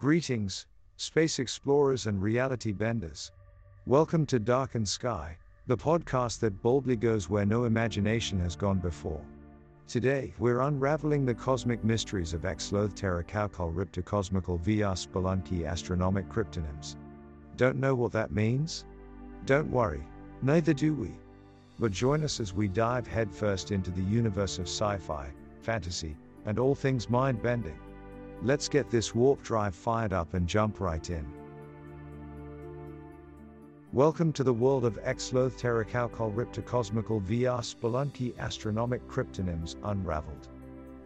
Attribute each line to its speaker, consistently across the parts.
Speaker 1: Greetings, space explorers and reality benders. Welcome to Darkened Sky, the podcast that boldly goes where no imagination has gone before. Today, we're unraveling the cosmic mysteries of Exloth Terra Calcul Riptocosmical VR Spelunky Astronomic Cryptonyms. Don't know what that means? Don't worry, neither do we. But join us as we dive headfirst into the universe of sci fi, fantasy, and all things mind bending. Let's get this warp drive fired up and jump right in. Welcome to the world of Exloth Terracalcol Riptocosmical VR Spelunky Astronomic Cryptonyms Unraveled.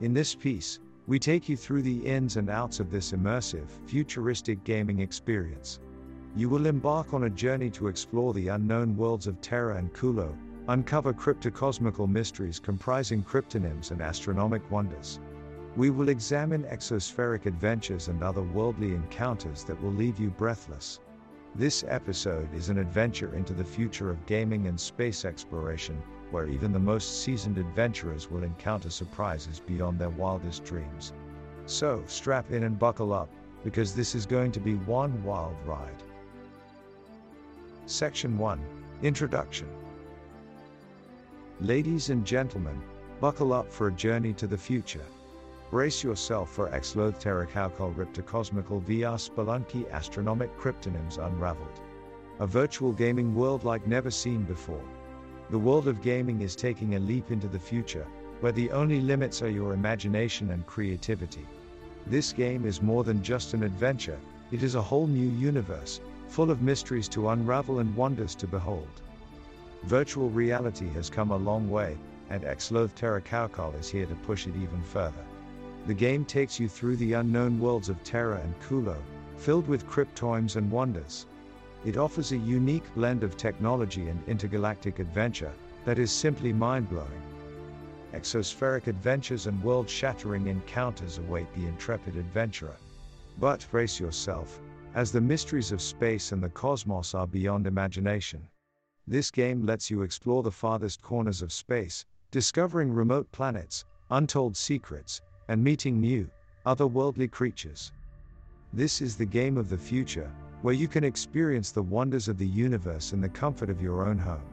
Speaker 1: In this piece, we take you through the ins and outs of this immersive, futuristic gaming experience. You will embark on a journey to explore the unknown worlds of Terra and Culo, uncover cryptocosmical mysteries comprising cryptonyms and astronomic wonders. We will examine exospheric adventures and other worldly encounters that will leave you breathless. This episode is an adventure into the future of gaming and space exploration, where even the most seasoned adventurers will encounter surprises beyond their wildest dreams. So, strap in and buckle up, because this is going to be one wild ride. Section 1 Introduction Ladies and gentlemen, buckle up for a journey to the future. Brace yourself for Exlothteric Halcol Riptocosmical VR Spelunky Astronomic Cryptonyms Unraveled. A virtual gaming world like never seen before. The world of gaming is taking a leap into the future, where the only limits are your imagination and creativity. This game is more than just an adventure, it is a whole new universe, full of mysteries to unravel and wonders to behold. Virtual reality has come a long way, and Exloth Terra Calcal is here to push it even further. The game takes you through the unknown worlds of Terra and Culo, filled with cryptonyms and wonders. It offers a unique blend of technology and intergalactic adventure that is simply mind blowing. Exospheric adventures and world shattering encounters await the intrepid adventurer. But brace yourself, as the mysteries of space and the cosmos are beyond imagination. This game lets you explore the farthest corners of space, discovering remote planets, untold secrets, and meeting new, otherworldly creatures. This is the game of the future, where you can experience the wonders of the universe in the comfort of your own home.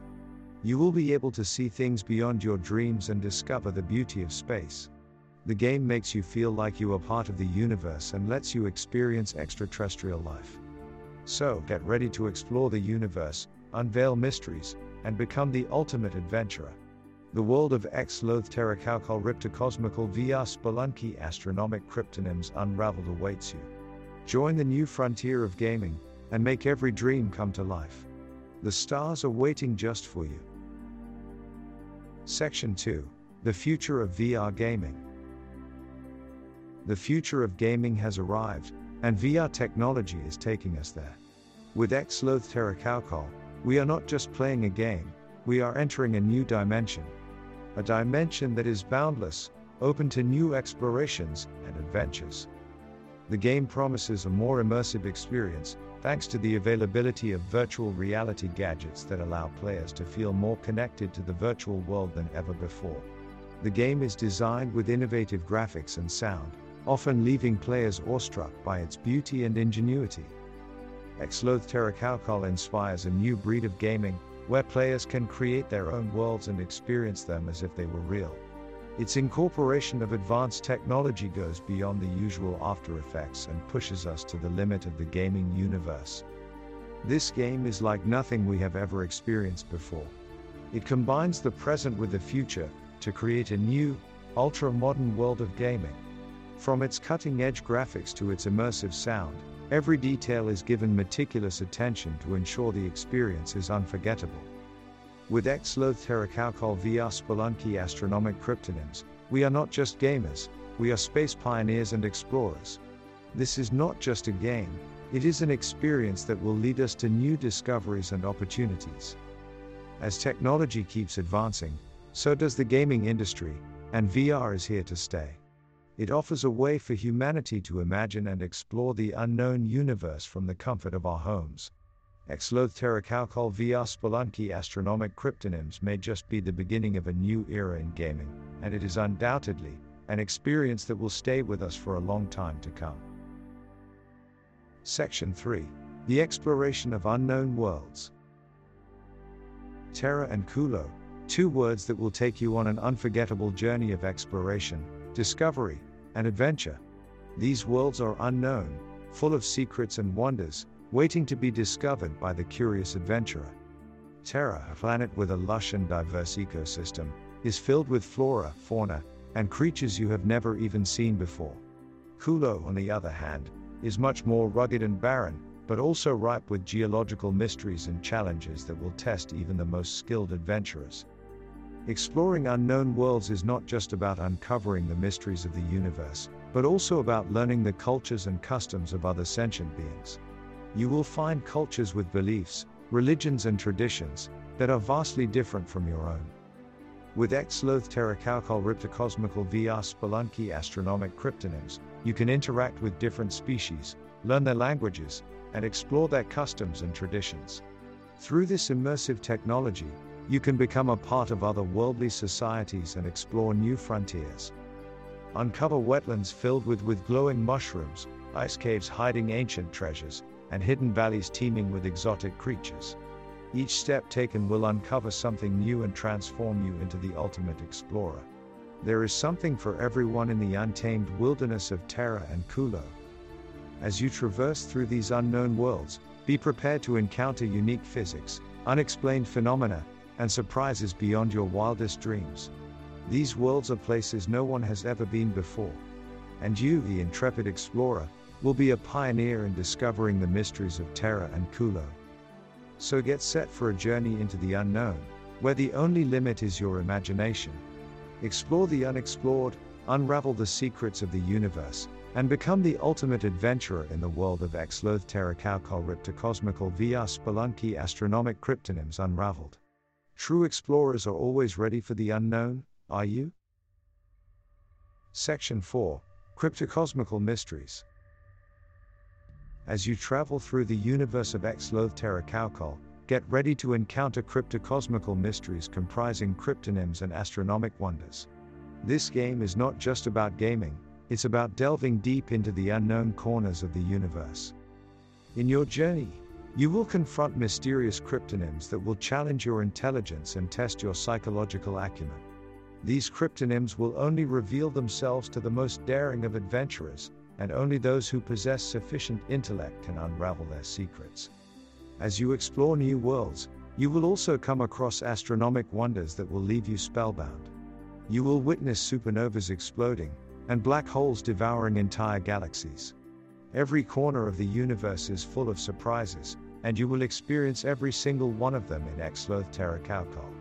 Speaker 1: You will be able to see things beyond your dreams and discover the beauty of space. The game makes you feel like you are part of the universe and lets you experience extraterrestrial life. So, get ready to explore the universe, unveil mysteries, and become the ultimate adventurer. The world of X Loth Terracalcal Riptocosmical VR Spelunky Astronomic Cryptonyms Unraveled awaits you. Join the new frontier of gaming, and make every dream come to life. The stars are waiting just for you. Section 2 The Future of VR Gaming. The future of gaming has arrived, and VR technology is taking us there. With X Loth Terracalcal, we are not just playing a game, we are entering a new dimension a dimension that is boundless, open to new explorations and adventures. The game promises a more immersive experience, thanks to the availability of virtual reality gadgets that allow players to feel more connected to the virtual world than ever before. The game is designed with innovative graphics and sound, often leaving players awestruck by its beauty and ingenuity. Exloth Terracalcal inspires a new breed of gaming, where players can create their own worlds and experience them as if they were real. Its incorporation of advanced technology goes beyond the usual After Effects and pushes us to the limit of the gaming universe. This game is like nothing we have ever experienced before. It combines the present with the future to create a new, ultra modern world of gaming. From its cutting edge graphics to its immersive sound, Every detail is given meticulous attention to ensure the experience is unforgettable. With Exloth Terracalcol VR Spelunky Astronomic Cryptonyms, we are not just gamers, we are space pioneers and explorers. This is not just a game, it is an experience that will lead us to new discoveries and opportunities. As technology keeps advancing, so does the gaming industry, and VR is here to stay. It offers a way for humanity to imagine and explore the unknown universe from the comfort of our homes. Exloth Terracalcol VR Spelunky astronomic cryptonyms may just be the beginning of a new era in gaming, and it is undoubtedly an experience that will stay with us for a long time to come. Section 3 The Exploration of Unknown Worlds. Terra and Culo, two words that will take you on an unforgettable journey of exploration, discovery, and adventure. These worlds are unknown, full of secrets and wonders, waiting to be discovered by the curious adventurer. Terra, a planet with a lush and diverse ecosystem, is filled with flora, fauna, and creatures you have never even seen before. Culo, on the other hand, is much more rugged and barren, but also ripe with geological mysteries and challenges that will test even the most skilled adventurers. Exploring unknown worlds is not just about uncovering the mysteries of the universe, but also about learning the cultures and customs of other sentient beings. You will find cultures with beliefs, religions, and traditions that are vastly different from your own. With Xloth Terrakalkal Riptocosmical VR Spelunky astronomic cryptonyms, you can interact with different species, learn their languages, and explore their customs and traditions. Through this immersive technology, you can become a part of other worldly societies and explore new frontiers. Uncover wetlands filled with, with glowing mushrooms, ice caves hiding ancient treasures, and hidden valleys teeming with exotic creatures. Each step taken will uncover something new and transform you into the ultimate explorer. There is something for everyone in the untamed wilderness of Terra and Culo. As you traverse through these unknown worlds, be prepared to encounter unique physics, unexplained phenomena, and surprises beyond your wildest dreams. These worlds are places no one has ever been before. And you, the intrepid explorer, will be a pioneer in discovering the mysteries of Terra and Culo. So get set for a journey into the unknown, where the only limit is your imagination. Explore the unexplored, unravel the secrets of the universe, and become the ultimate adventurer in the world of Xloth Terrakalkal Riptocosmical VR Spelunky astronomic cryptonyms unraveled. True explorers are always ready for the unknown, are you? Section 4 Cryptocosmical Mysteries. As you travel through the universe of Xloth Terrakalkal, get ready to encounter cryptocosmical mysteries comprising cryptonyms and astronomic wonders. This game is not just about gaming, it's about delving deep into the unknown corners of the universe. In your journey, you will confront mysterious cryptonyms that will challenge your intelligence and test your psychological acumen. These cryptonyms will only reveal themselves to the most daring of adventurers, and only those who possess sufficient intellect can unravel their secrets. As you explore new worlds, you will also come across astronomic wonders that will leave you spellbound. You will witness supernovas exploding, and black holes devouring entire galaxies. Every corner of the universe is full of surprises, and you will experience every single one of them in Xloth Terrakalkal.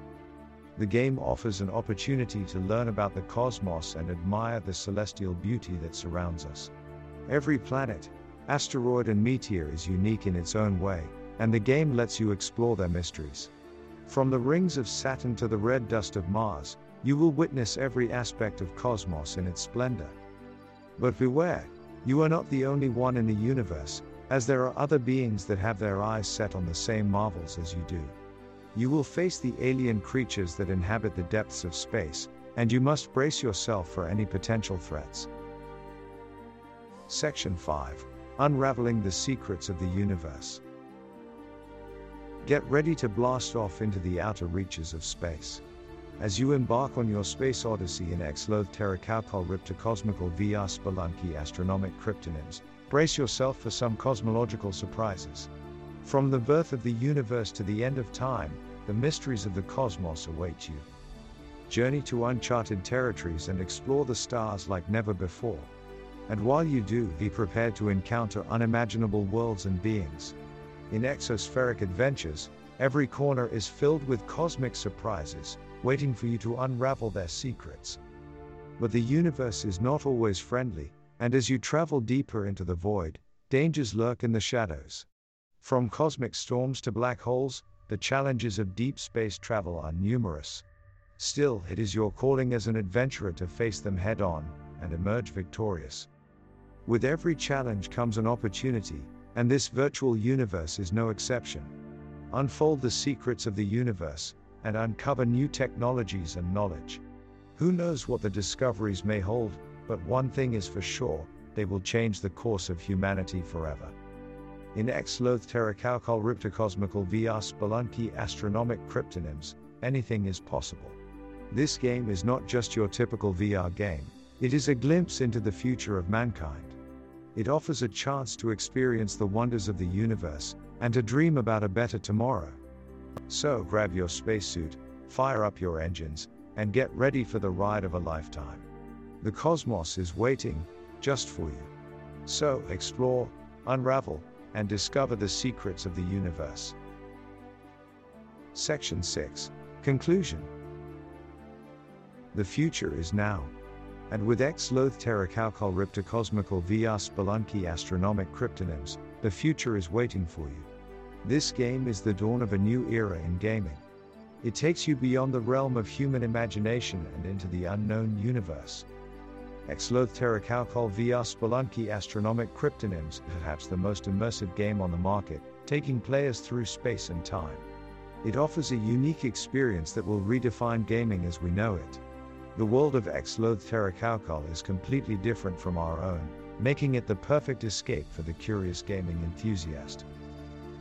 Speaker 1: The game offers an opportunity to learn about the cosmos and admire the celestial beauty that surrounds us. Every planet, asteroid, and meteor is unique in its own way, and the game lets you explore their mysteries. From the rings of Saturn to the red dust of Mars, you will witness every aspect of cosmos in its splendor. But beware, you are not the only one in the universe, as there are other beings that have their eyes set on the same marvels as you do. You will face the alien creatures that inhabit the depths of space, and you must brace yourself for any potential threats. Section 5 Unraveling the Secrets of the Universe. Get ready to blast off into the outer reaches of space. As you embark on your space odyssey in Xloth Terrakalkal Riptocosmical VR Spelunky astronomic cryptonyms, brace yourself for some cosmological surprises. From the birth of the universe to the end of time, the mysteries of the cosmos await you. Journey to uncharted territories and explore the stars like never before. And while you do, be prepared to encounter unimaginable worlds and beings. In exospheric adventures, every corner is filled with cosmic surprises, waiting for you to unravel their secrets. But the universe is not always friendly, and as you travel deeper into the void, dangers lurk in the shadows. From cosmic storms to black holes, the challenges of deep space travel are numerous. Still, it is your calling as an adventurer to face them head on and emerge victorious. With every challenge comes an opportunity, and this virtual universe is no exception. Unfold the secrets of the universe, and uncover new technologies and knowledge. Who knows what the discoveries may hold, but one thing is for sure they will change the course of humanity forever. In Ex Loth Terra Calcul Riptocosmical VR Spelunky Astronomic Cryptonyms, anything is possible. This game is not just your typical VR game, it is a glimpse into the future of mankind. It offers a chance to experience the wonders of the universe and to dream about a better tomorrow. So grab your spacesuit, fire up your engines, and get ready for the ride of a lifetime. The cosmos is waiting, just for you. So explore, unravel, and discover the secrets of the universe. Section 6 Conclusion The future is now. And with Ex Loth Terra Calcul Ripta Cosmical VR Spelunky Astronomic Cryptonyms, the future is waiting for you. This game is the dawn of a new era in gaming. It takes you beyond the realm of human imagination and into the unknown universe. Calcul VR Spelunky Astronomic Cryptonyms, perhaps the most immersive game on the market, taking players through space and time. It offers a unique experience that will redefine gaming as we know it. The world of Calcul is completely different from our own, making it the perfect escape for the curious gaming enthusiast.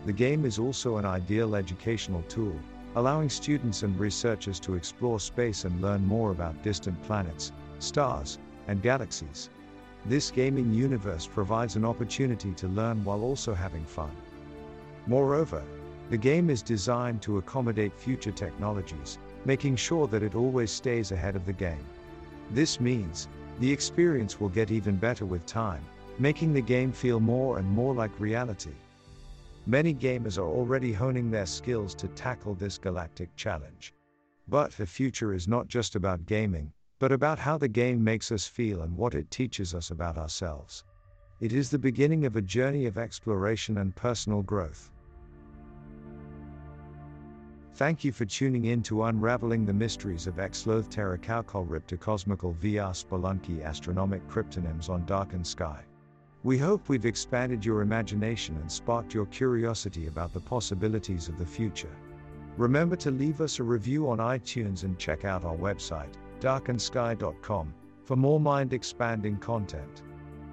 Speaker 1: The game is also an ideal educational tool, allowing students and researchers to explore space and learn more about distant planets, stars, and galaxies. This gaming universe provides an opportunity to learn while also having fun. Moreover, the game is designed to accommodate future technologies, making sure that it always stays ahead of the game. This means, the experience will get even better with time, making the game feel more and more like reality. Many gamers are already honing their skills to tackle this galactic challenge. But the future is not just about gaming, but about how the game makes us feel and what it teaches us about ourselves. It is the beginning of a journey of exploration and personal growth. Thank you for tuning in to Unraveling the Mysteries of Exloth Terra Calcul Ripta Cosmical VR Spelunky Astronomic Cryptonyms on Darkened Sky. We hope we've expanded your imagination and sparked your curiosity about the possibilities of the future. Remember to leave us a review on iTunes and check out our website, darkendsky.com, for more mind expanding content.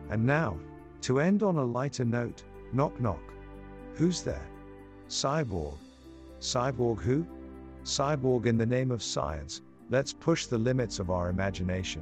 Speaker 1: And now, to end on a lighter note, knock knock. Who's there? Cyborg. Cyborg who? Cyborg in the name of science, let's push the limits of our imagination.